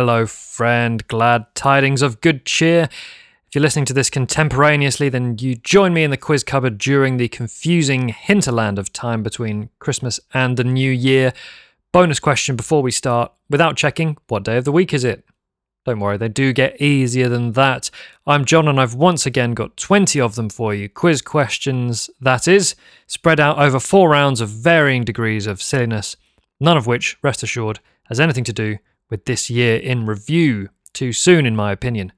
Hello, friend. Glad tidings of good cheer. If you're listening to this contemporaneously, then you join me in the quiz cupboard during the confusing hinterland of time between Christmas and the New Year. Bonus question before we start without checking, what day of the week is it? Don't worry, they do get easier than that. I'm Jon, and I've once again got 20 of them for you. Quiz questions, that is, spread out over four rounds of varying degrees of silliness, none of which, rest assured, has anything to do with this year in review. Too soon, in my opinion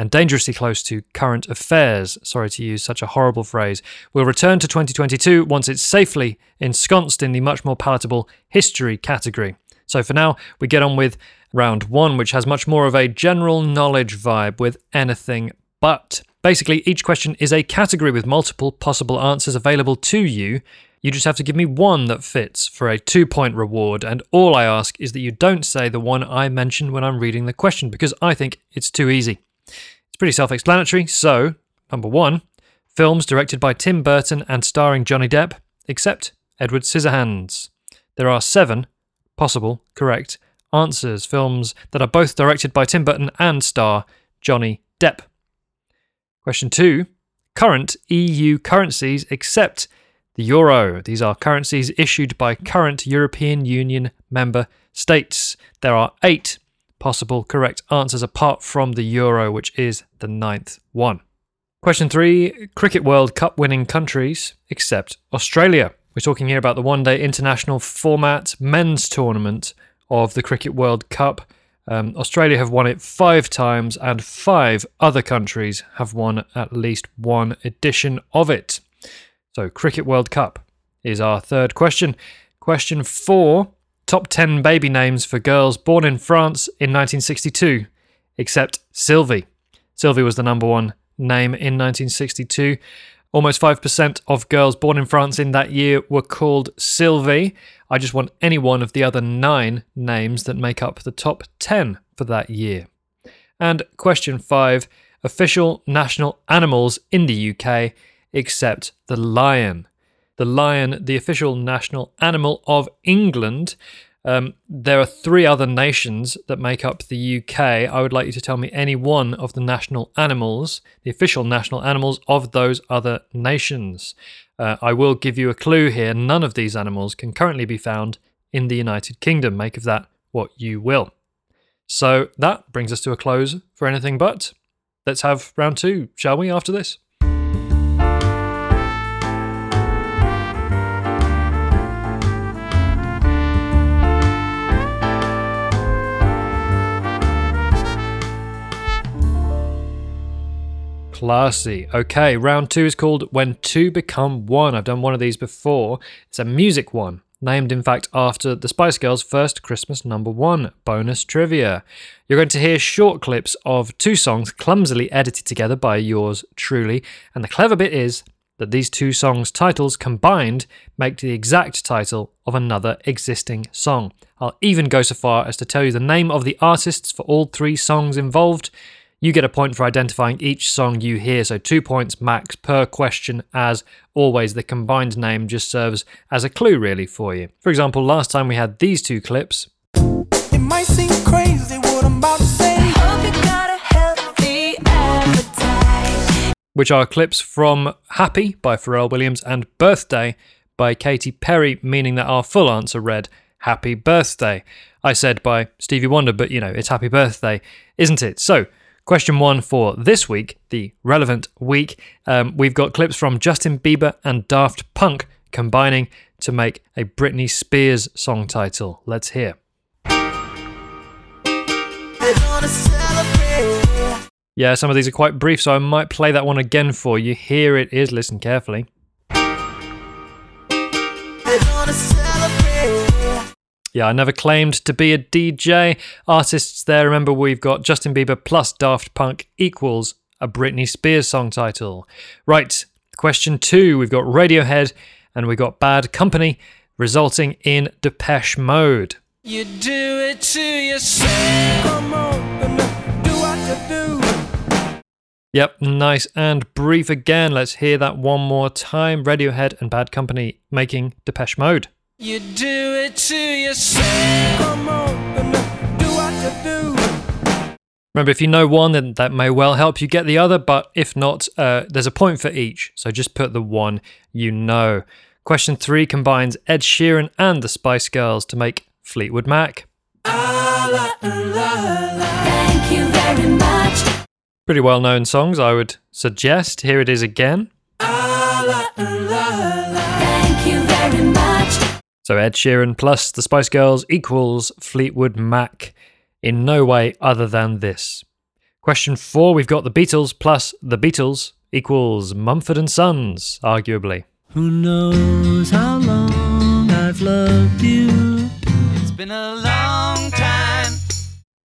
and dangerously close to current affairs. Sorry to use such a horrible phrase. We'll return to 2022 once it's safely ensconced in the much more palatable history category. So for now, we get on with round one, which has much more of a general knowledge vibe with anything but. Basically, each question is a category with multiple possible answers available to you. You just have to give me one that fits for a two point reward, and all I ask is that you don't say the one I mentioned when I'm reading the question because I think it's too easy It's pretty self explanatory. So, number one, films directed by Tim Burton and starring Johnny Depp, except Edward Scissorhands. There are seven possible correct answers, films that are both directed by Tim Burton and star Johnny Depp. Question two current EU currencies except euro. These are currencies issued by current European Union member states. There are eight possible correct answers apart from the Euro, which is the ninth one. Question three Cricket World Cup winning countries except Australia. We're talking here about the one day international format men's tournament of the Cricket World Cup. Um, Australia have won it five times, and five other countries have won at least one edition of it. So, Cricket World Cup is our third question. Question four top 10 baby names for girls born in France in 1962, except Sylvie. Sylvie was the number one name in 1962. Almost 5% of girls born in France in that year were called Sylvie. I just want any one of the other nine names that make up the top 10 for that year. And question five official national animals in the UK, except the lion the lion the official national animal of England. Um, there are three other nations that make up the UK. I would like you to tell me any one of the national animals, the official national animals of those other nations. Uh, I will give you a clue here. None of these animals can currently be found in the United Kingdom. Make of that what you will. So that brings us to a close for anything but. Let's have round two, shall we, after this? Classy. Okay, round two is called When Two Become One. I've done one of these before. It's a music one, named in fact after the Spice Girls' first Christmas number one. Bonus trivia. You're going to hear short clips of two songs clumsily edited together by yours truly, and the clever bit is that these two songs' titles combined make the exact title of another existing song. I'll even go so far as to tell you the name of the artists for all three songs involved. You get a point for identifying each song you hear, so two points max per question. As always, the combined name just serves as a clue, really, for you. For example, last time we had these two clips. Which are clips from Happy by Pharrell Williams and Birthday by Katy Perry, meaning that our full answer read Happy Birthday. I said by Stevie Wonder, but you know, it's Happy Birthday, isn't it? So, Question one for this week, the relevant week. Um, we've got clips from Justin Bieber and Daft Punk combining to make a Britney Spears song title. Let's hear. Yeah, some of these are quite brief, so I might play that one again for you. Here it is, listen carefully. Yeah, I never claimed to be a DJ. Artists there, remember we've got Justin Bieber plus Daft Punk equals a Britney Spears song title. Right, question two we've got Radiohead and we've got Bad Company, resulting in Depeche Mode. You do it to yourself. Come on, do what you do. Yep, nice and brief again. Let's hear that one more time. Radiohead and Bad Company making Depeche Mode. You do it to yourself. Come on, do what you do. Remember, if you know one, then that may well help you get the other, but if not, uh, there's a point for each, so just put the one you know. Question three combines Ed Sheeran and the Spice Girls to make Fleetwood Mac. Thank you very much. Pretty well known songs, I would suggest. Here it is again. So Ed Sheeran plus the Spice Girls equals Fleetwood Mac in no way other than this. Question four, we've got the Beatles plus the Beatles equals Mumford and Sons, arguably. Who knows how long I've loved you? It's been a long time.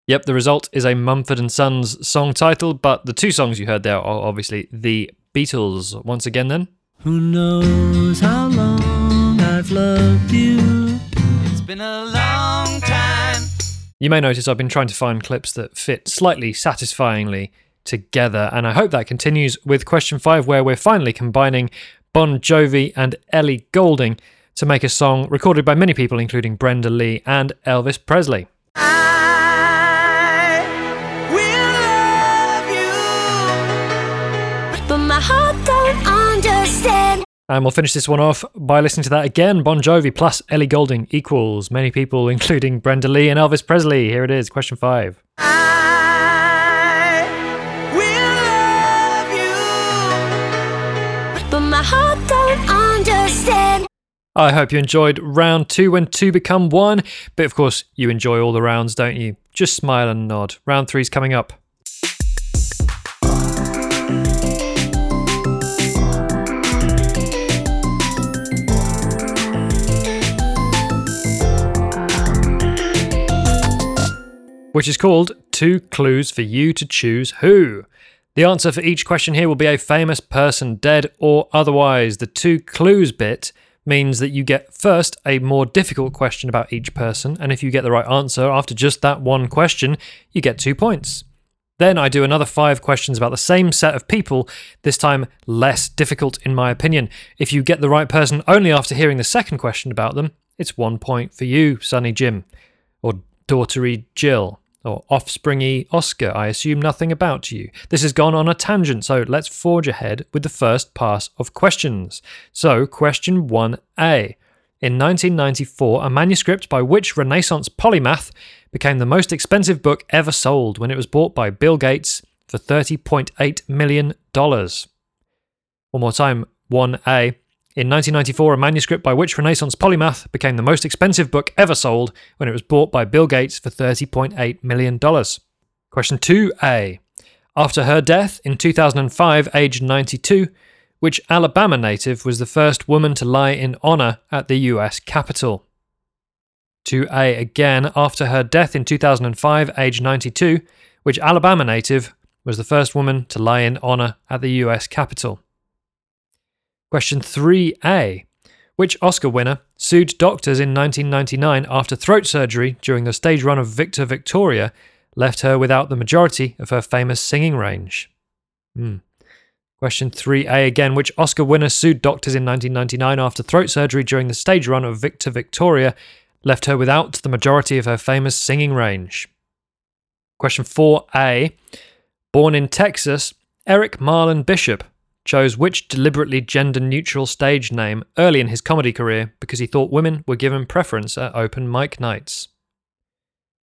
Yep, the result is a Mumford and Sons song title, but the two songs you heard there are obviously the Beatles. Once again, then. Who knows how long I've loved you? It's been a long time. You may notice I've been trying to find clips that fit slightly satisfyingly together, and I hope that continues with question five, where we're finally combining Bon Jovi and Ellie Goulding to make a song recorded by many people, including Brenda Lee and Elvis Presley. And we'll finish this one off by listening to that again. Bon Jovi plus Ellie Goulding equals many people, including Brenda Lee and Elvis Presley. Here it is, question five. I will love you. But my heart don't understand. I hope you enjoyed round two when two become one. But of course, you enjoy all the rounds, don't you? Just smile and nod. Round three's coming up. Which is called Two Clues for You to Choose Who. The answer for each question here will be a famous person, dead or otherwise. The two clues bit means that you get first a more difficult question about each person, and if you get the right answer after just that one question, you get two points. Then I do another five questions about the same set of people, this time less difficult in my opinion. If you get the right person only after hearing the second question about them, it's one point for you, Sonny Jim, or daughtery Jill, or offspringy Oscar. I assume nothing about you. This has gone on a tangent, so let's forge ahead with the first pass of questions. So, question 1A. In 1994, a manuscript by which Renaissance polymath became the most expensive book ever sold when it was bought by Bill Gates for $30.8 million. One more time, 1A. In 1994, a manuscript by which Renaissance polymath became the most expensive book ever sold when it was bought by Bill Gates for $30.8 million. Question 2A. After her death in 2005, aged 92, which Alabama native was the first woman to lie in honor at the US Capitol? 2A again. After her death in 2005, aged 92, which Alabama native was the first woman to lie in honor at the US Capitol? Question 3A. Which Oscar winner sued doctors in 1999 after throat surgery during the stage run of Victor Victoria left her without the majority of her famous singing range? Hmm. Question 3A again. Which Oscar winner sued doctors in 1999 after throat surgery during the stage run of Victor Victoria left her without the majority of her famous singing range? Question 4A. Born in Texas, Eric Marlon Bishop chose which deliberately gender neutral stage name early in his comedy career because he thought women were given preference at open mic nights.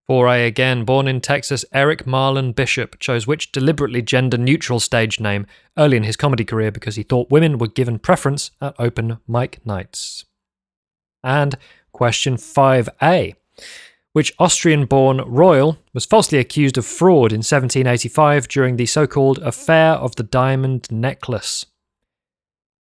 4A again, born in Texas, Eric Marlon Bishop chose which deliberately gender neutral stage name early in his comedy career because he thought women were given preference at open mic nights. And question 5A. Which Austrian born royal was falsely accused of fraud in 1785 during the so called Affair of the Diamond Necklace?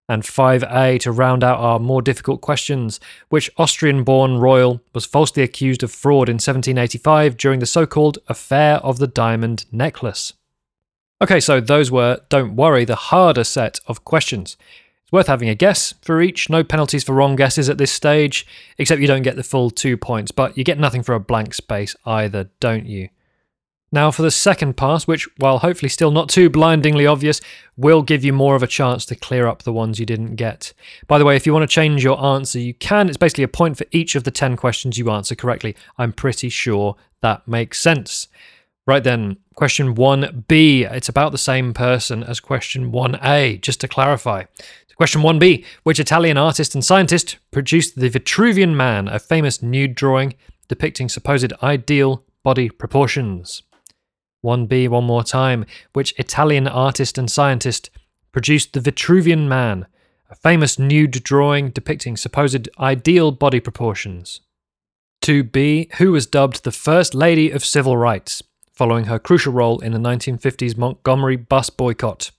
And 5A to round out our more difficult questions. Which Austrian born royal was falsely accused of fraud in 1785 during the so called Affair of the Diamond Necklace? Okay, so those were, don't worry, the harder set of questions. It's worth having a guess for each. No penalties for wrong guesses at this stage, except you don't get the full two points, but you get nothing for a blank space either, don't you? Now, for the second pass, which, while hopefully still not too blindingly obvious, will give you more of a chance to clear up the ones you didn't get. By the way, if you want to change your answer, you can. It's basically a point for each of the 10 questions you answer correctly. I'm pretty sure that makes sense. Right then, question 1b. It's about the same person as question 1a, just to clarify. Question 1b Which Italian artist and scientist produced the Vitruvian Man, a famous nude drawing depicting supposed ideal body proportions? 1b, one more time. Which Italian artist and scientist produced the Vitruvian Man, a famous nude drawing depicting supposed ideal body proportions? 2b. Who was dubbed the First Lady of Civil Rights? following her crucial role in the 1950s Montgomery bus boycott.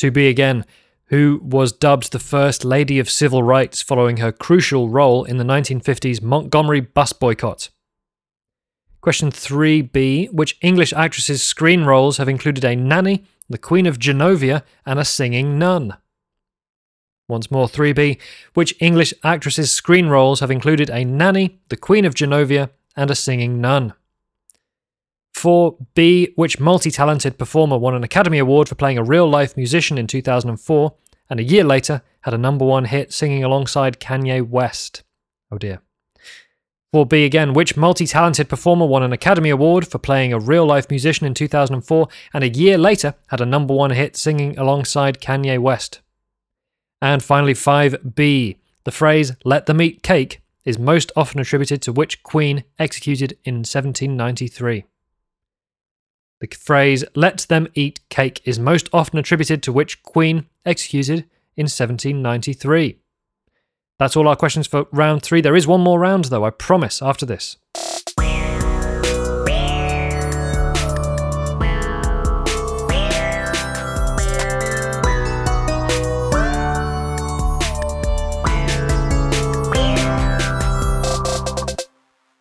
2b again, who was dubbed the First Lady of Civil Rights following her crucial role in the 1950s Montgomery bus boycott. Question 3b Which English actresses' screen roles have included a nanny, the Queen of Genovia, and a singing nun? Once more, 3b Which English actresses' screen roles have included a nanny, the Queen of Genovia, and a singing nun? 4B, which multi talented performer won an Academy Award for playing a real life musician in 2004 and a year later had a number one hit singing alongside Kanye West. Oh dear. 4B again, which multi talented performer won an Academy Award for playing a real life musician in 2004 and a year later had a number one hit singing alongside Kanye West. And finally, 5B, the phrase let them eat cake is most often attributed to which queen executed in 1793. The phrase let them eat cake is most often attributed to which queen executed in 1793. That's all our questions for round three. There is one more round, though, I promise, after this.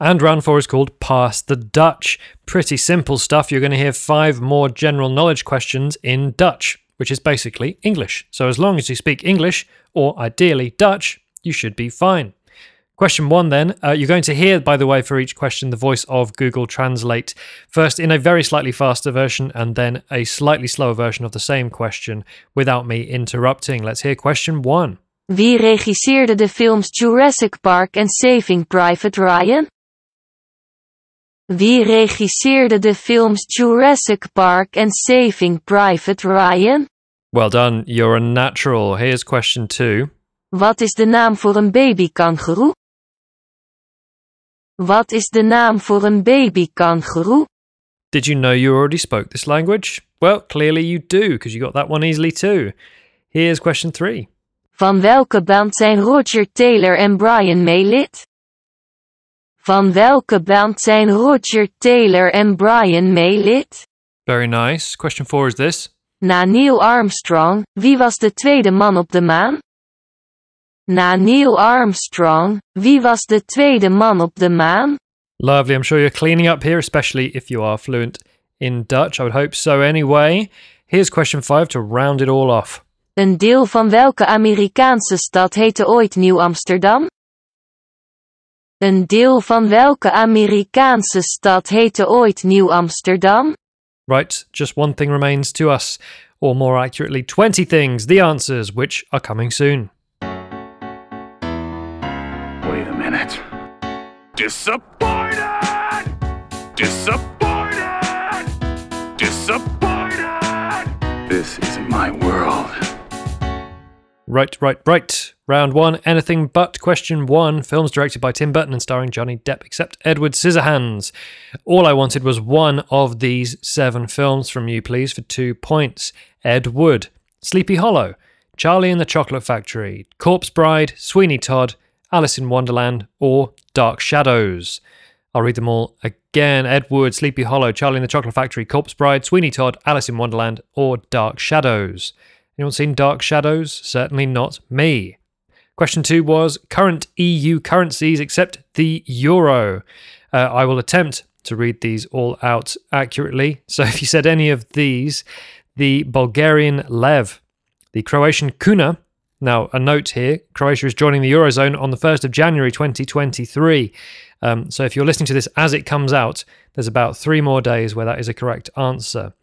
And round four is called Pass the Dutch. Pretty simple stuff. You're going to hear five more general knowledge questions in Dutch, which is basically English. So as long as you speak English, or ideally Dutch, you should be fine. Question one, then. Uh, you're going to hear, by the way, for each question, the voice of Google Translate. First in a very slightly faster version, and then a slightly slower version of the same question without me interrupting. Let's hear question one. Wie regisseerde de films Jurassic Park en Saving Private Ryan? Wie regisseerde de films Jurassic Park en Saving Private Ryan? Well done. You're a natural. Here's question two. Wat is de naam voor een babykangoeroe? Wat is de naam voor een babykangoeroe? Did you know you already spoke this language? Well, clearly you do, because you got that one easily too. Here's question three. Van welke band zijn Roger Taylor en Brian May lid? Van welke band zijn Roger Taylor en Brian May lid? Very nice. Question four is this. Na Neil Armstrong, wie was de tweede man op de maan? Na Neil Armstrong, wie was de tweede man op de maan? Lovely. I'm sure you're cleaning up here, especially if you are fluent in Dutch. I would hope so anyway. Here's question five to round it all off. Een deel van welke Amerikaanse stad heette ooit Nieuw Amsterdam? Een deel van welke Amerikaanse stad heette ooit Nieuw Amsterdam? Right, just one thing remains to us, or more accurately, 20 things, the answers, which are coming soon. Wait a minute. Disappointed! Disappointed! Disappointed! This isn't my world. Right, right, right. Round one, anything but. Question one, films directed by Tim Burton and starring Johnny Depp, except Edward Scissorhands. All I wanted was one of these seven films from you, please, for two points. Ed Wood, Sleepy Hollow, Charlie and the Chocolate Factory, Corpse Bride, Sweeney Todd, Alice in Wonderland, or Dark Shadows. I'll read them all again. Ed Wood, Sleepy Hollow, Charlie and the Chocolate Factory, Corpse Bride, Sweeney Todd, Alice in Wonderland, or Dark Shadows. Anyone seen Dark Shadows? Certainly not me. Question two was current EU currencies except the euro. Uh, I will attempt to read these all out accurately. So if you said any of these, the Bulgarian lev, the Croatian kuna. Now, a note here Croatia is joining the Eurozone on the 1st of January 2023. Um, so if you're listening to this as it comes out, there's about three more days where that is a correct answer.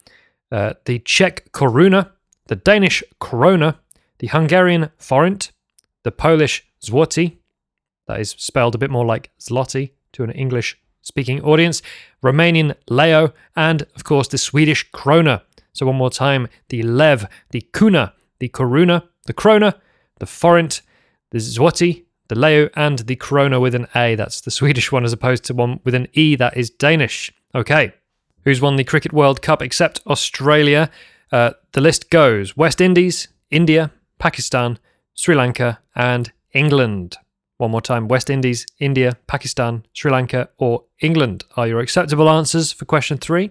Uh, the Czech koruna, the Danish krone, the Hungarian forint, the Polish zloty, that is spelled a bit more like zloty to an English speaking audience, Romanian leo, and of course the Swedish krona. So one more time the lev, the kuna, the koruna, the krona, the forint, the zloty, the leo, and the krona with an A. That's the Swedish one as opposed to one with an E that is Danish. Okay. Who's won the Cricket World Cup except Australia? Uh, the list goes West Indies, India, Pakistan, Sri Lanka, and England. One more time West Indies, India, Pakistan, Sri Lanka, or England are your acceptable answers for question three.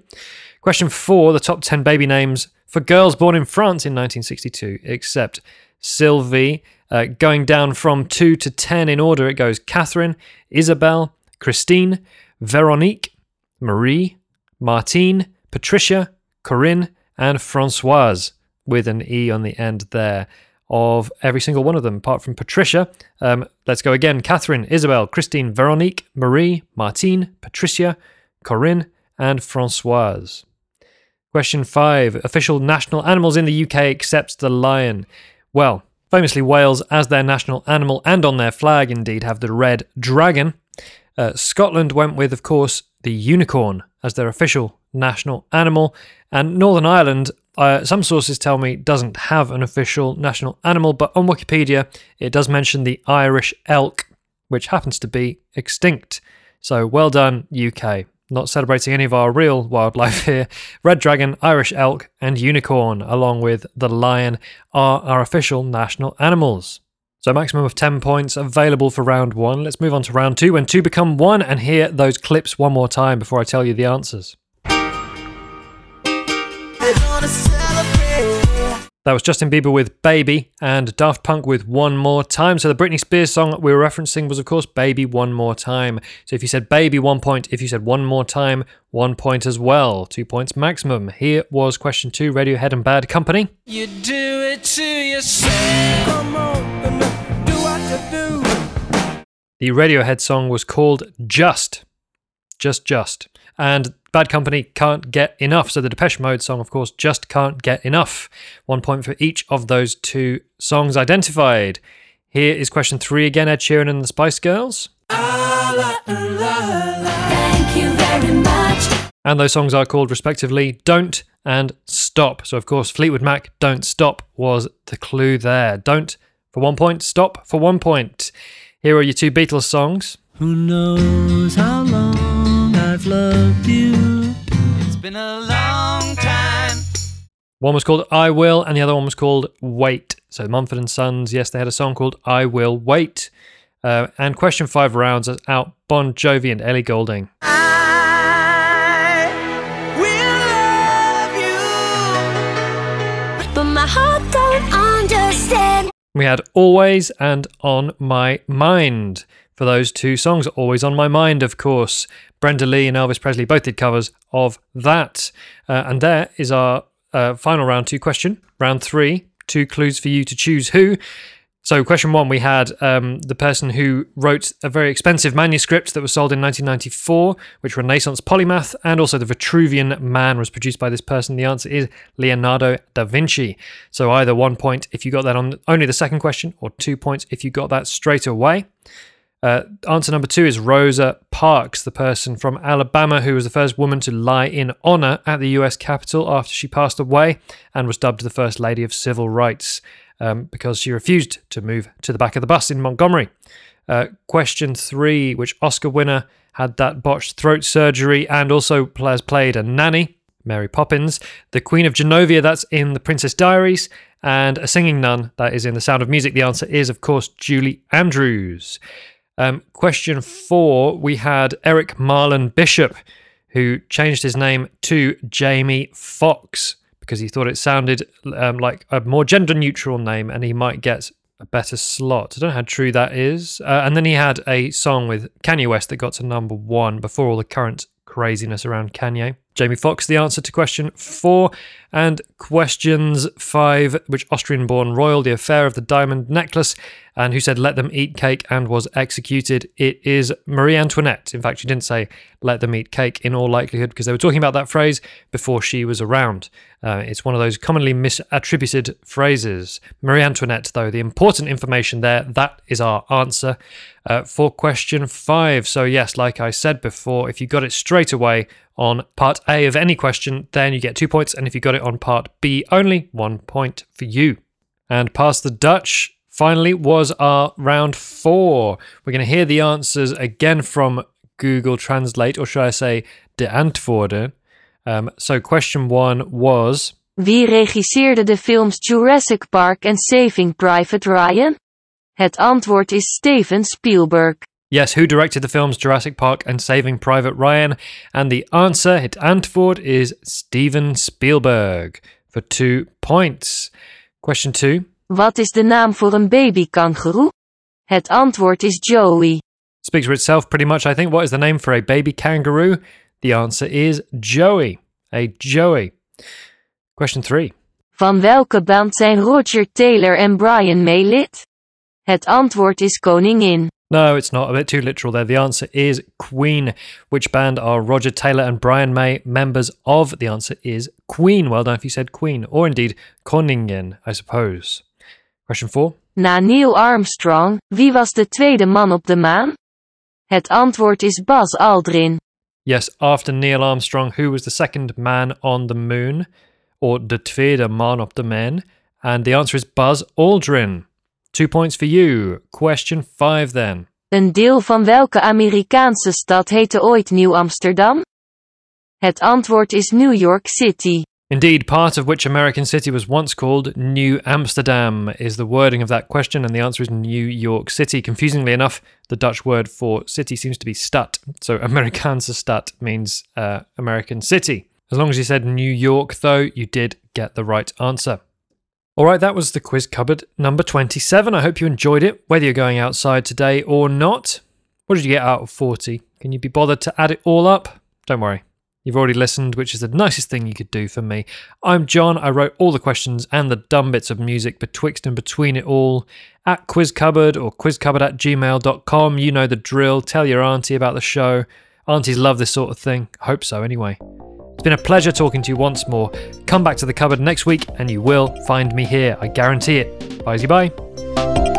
Question four the top 10 baby names for girls born in France in 1962, except Sylvie. Uh, going down from 2 to 10 in order, it goes Catherine, Isabelle, Christine, Veronique, Marie, Martine, Patricia, Corinne, and Francoise, with an E on the end there of every single one of them, apart from Patricia. Um, let's go again Catherine, Isabelle, Christine, Veronique, Marie, Martine, Patricia, Corinne, and Francoise. Question five Official national animals in the UK except the lion. Well, famously, Wales, as their national animal and on their flag, indeed, have the red dragon. Uh, Scotland went with, of course, the unicorn as their official national animal. And Northern Ireland, uh, some sources tell me, doesn't have an official national animal, but on Wikipedia, it does mention the Irish elk, which happens to be extinct. So well done, UK. Not celebrating any of our real wildlife here. Red dragon, Irish elk, and unicorn, along with the lion, are our official national animals. So, maximum of 10 points available for round one. Let's move on to round two when two become one and hear those clips one more time before I tell you the answers. That was Justin Bieber with Baby and Daft Punk with One More Time. So the Britney Spears song we were referencing was, of course, Baby One More Time. So if you said Baby, one point. If you said One More Time, one point as well. Two points maximum. Here was question two Radiohead and Bad Company. You do it to yourself. Come on, do do. The Radiohead song was called Just. Just Just. And Bad Company can't get enough. So the Depeche Mode song, of course, just can't get enough. One point for each of those two songs identified. Here is question three again Ed Sheeran and the Spice Girls. Thank you very much. And those songs are called respectively Don't and Stop. So, of course, Fleetwood Mac, Don't Stop was the clue there. Don't for one point, stop for one point. Here are your two Beatles songs. Who knows how long I've loved you? It's been a long time. One was called I Will, and the other one was called Wait. So Mumford and Sons, yes, they had a song called I Will Wait. Uh, and question five rounds is out Bon Jovi and Ellie Goulding. I will love you. But my heart don't understand. We had Always and On My Mind for those two songs. Always on My Mind, of course. Brenda Lee and Elvis Presley both did covers of that. Uh, and there is our uh, final round two question. Round three, two clues for you to choose who. So, question one, we had um, the person who wrote a very expensive manuscript that was sold in 1994, which Renaissance Polymath, and also the Vitruvian Man was produced by this person. The answer is Leonardo da Vinci. So, either one point if you got that on only the second question, or two points if you got that straight away. Uh, answer number two is Rosa Parks, the person from Alabama who was the first woman to lie in honor at the US Capitol after she passed away and was dubbed the First Lady of Civil Rights um, because she refused to move to the back of the bus in Montgomery. Uh, question three, which Oscar winner had that botched throat surgery and also has played a nanny, Mary Poppins, the Queen of Genovia, that's in The Princess Diaries, and a singing nun, that is in The Sound of Music. The answer is, of course, Julie Andrews. Um, question four, we had Eric Marlon Bishop, who changed his name to Jamie Foxx because he thought it sounded um, like a more gender neutral name and he might get a better slot. I don't know how true that is. Uh, and then he had a song with Kanye West that got to number one before all the current craziness around Kanye. Jamie Foxx, the answer to question four. And questions five, which Austrian born royal, the affair of the diamond necklace, and who said, let them eat cake and was executed. It is Marie Antoinette. In fact, she didn't say, let them eat cake in all likelihood, because they were talking about that phrase before she was around. Uh, it's one of those commonly misattributed phrases. Marie Antoinette, though, the important information there, that is our answer uh, for question five. So, yes, like I said before, if you got it straight away on part A of any question, then you get two points. And if you got it on part B only, one point for you. And Pass the Dutch, finally, was our round four. We're going to hear the answers again from Google Translate, or should I say, de antwoorden. Um, so, question one was. Wie regisseerde de films Jurassic Park en Saving Private Ryan? Het antwoord is Steven Spielberg. Yes, who directed the films Jurassic Park and Saving Private Ryan? And the answer, het antwoord, is Steven Spielberg for two points. Question two. Wat is de naam voor een babykangoeroe? Het antwoord is Joey. Speaks for itself pretty much, I think. What is the name for a baby kangaroo? The answer is Joey. A Joey. Question three. Van welke band zijn Roger Taylor en Brian May lid? Het antwoord is Koningin. No, it's not. A bit too literal there. The answer is Queen. Which band are Roger Taylor and Brian May members of? The answer is Queen. Well done if you said Queen. Or indeed Koningin, I suppose. Question four. Na Neil Armstrong, wie was de tweede man op de maan? Het antwoord is Buzz Aldrin. Yes, after Neil Armstrong, who was the second man on the moon? Or de tweede man op de maan? And the answer is Buzz Aldrin. Two points for you. Question five then. Een deel van welke Amerikaanse stad heette ooit Nieuw Amsterdam? Het antwoord is New York City. Indeed, part of which American city was once called New Amsterdam is the wording of that question, and the answer is New York City. Confusingly enough, the Dutch word for city seems to be stad. So Amerikaanse stad means uh, American city. As long as you said New York, though, you did get the right answer. All right, that was the quiz cupboard number 27. I hope you enjoyed it, whether you're going outside today or not. What did you get out of 40? Can you be bothered to add it all up? Don't worry. You've already listened, which is the nicest thing you could do for me. I'm Jon. I wrote all the questions and the dumb bits of music betwixt and between it all at quizcupboard or quizcupboard at gmail.com. You know the drill. Tell your auntie about the show. Aunties love this sort of thing. Hope so, anyway. It's been a pleasure talking to you once more. Come back to the cupboard next week and you will find me here. I guarantee it. Bye bye.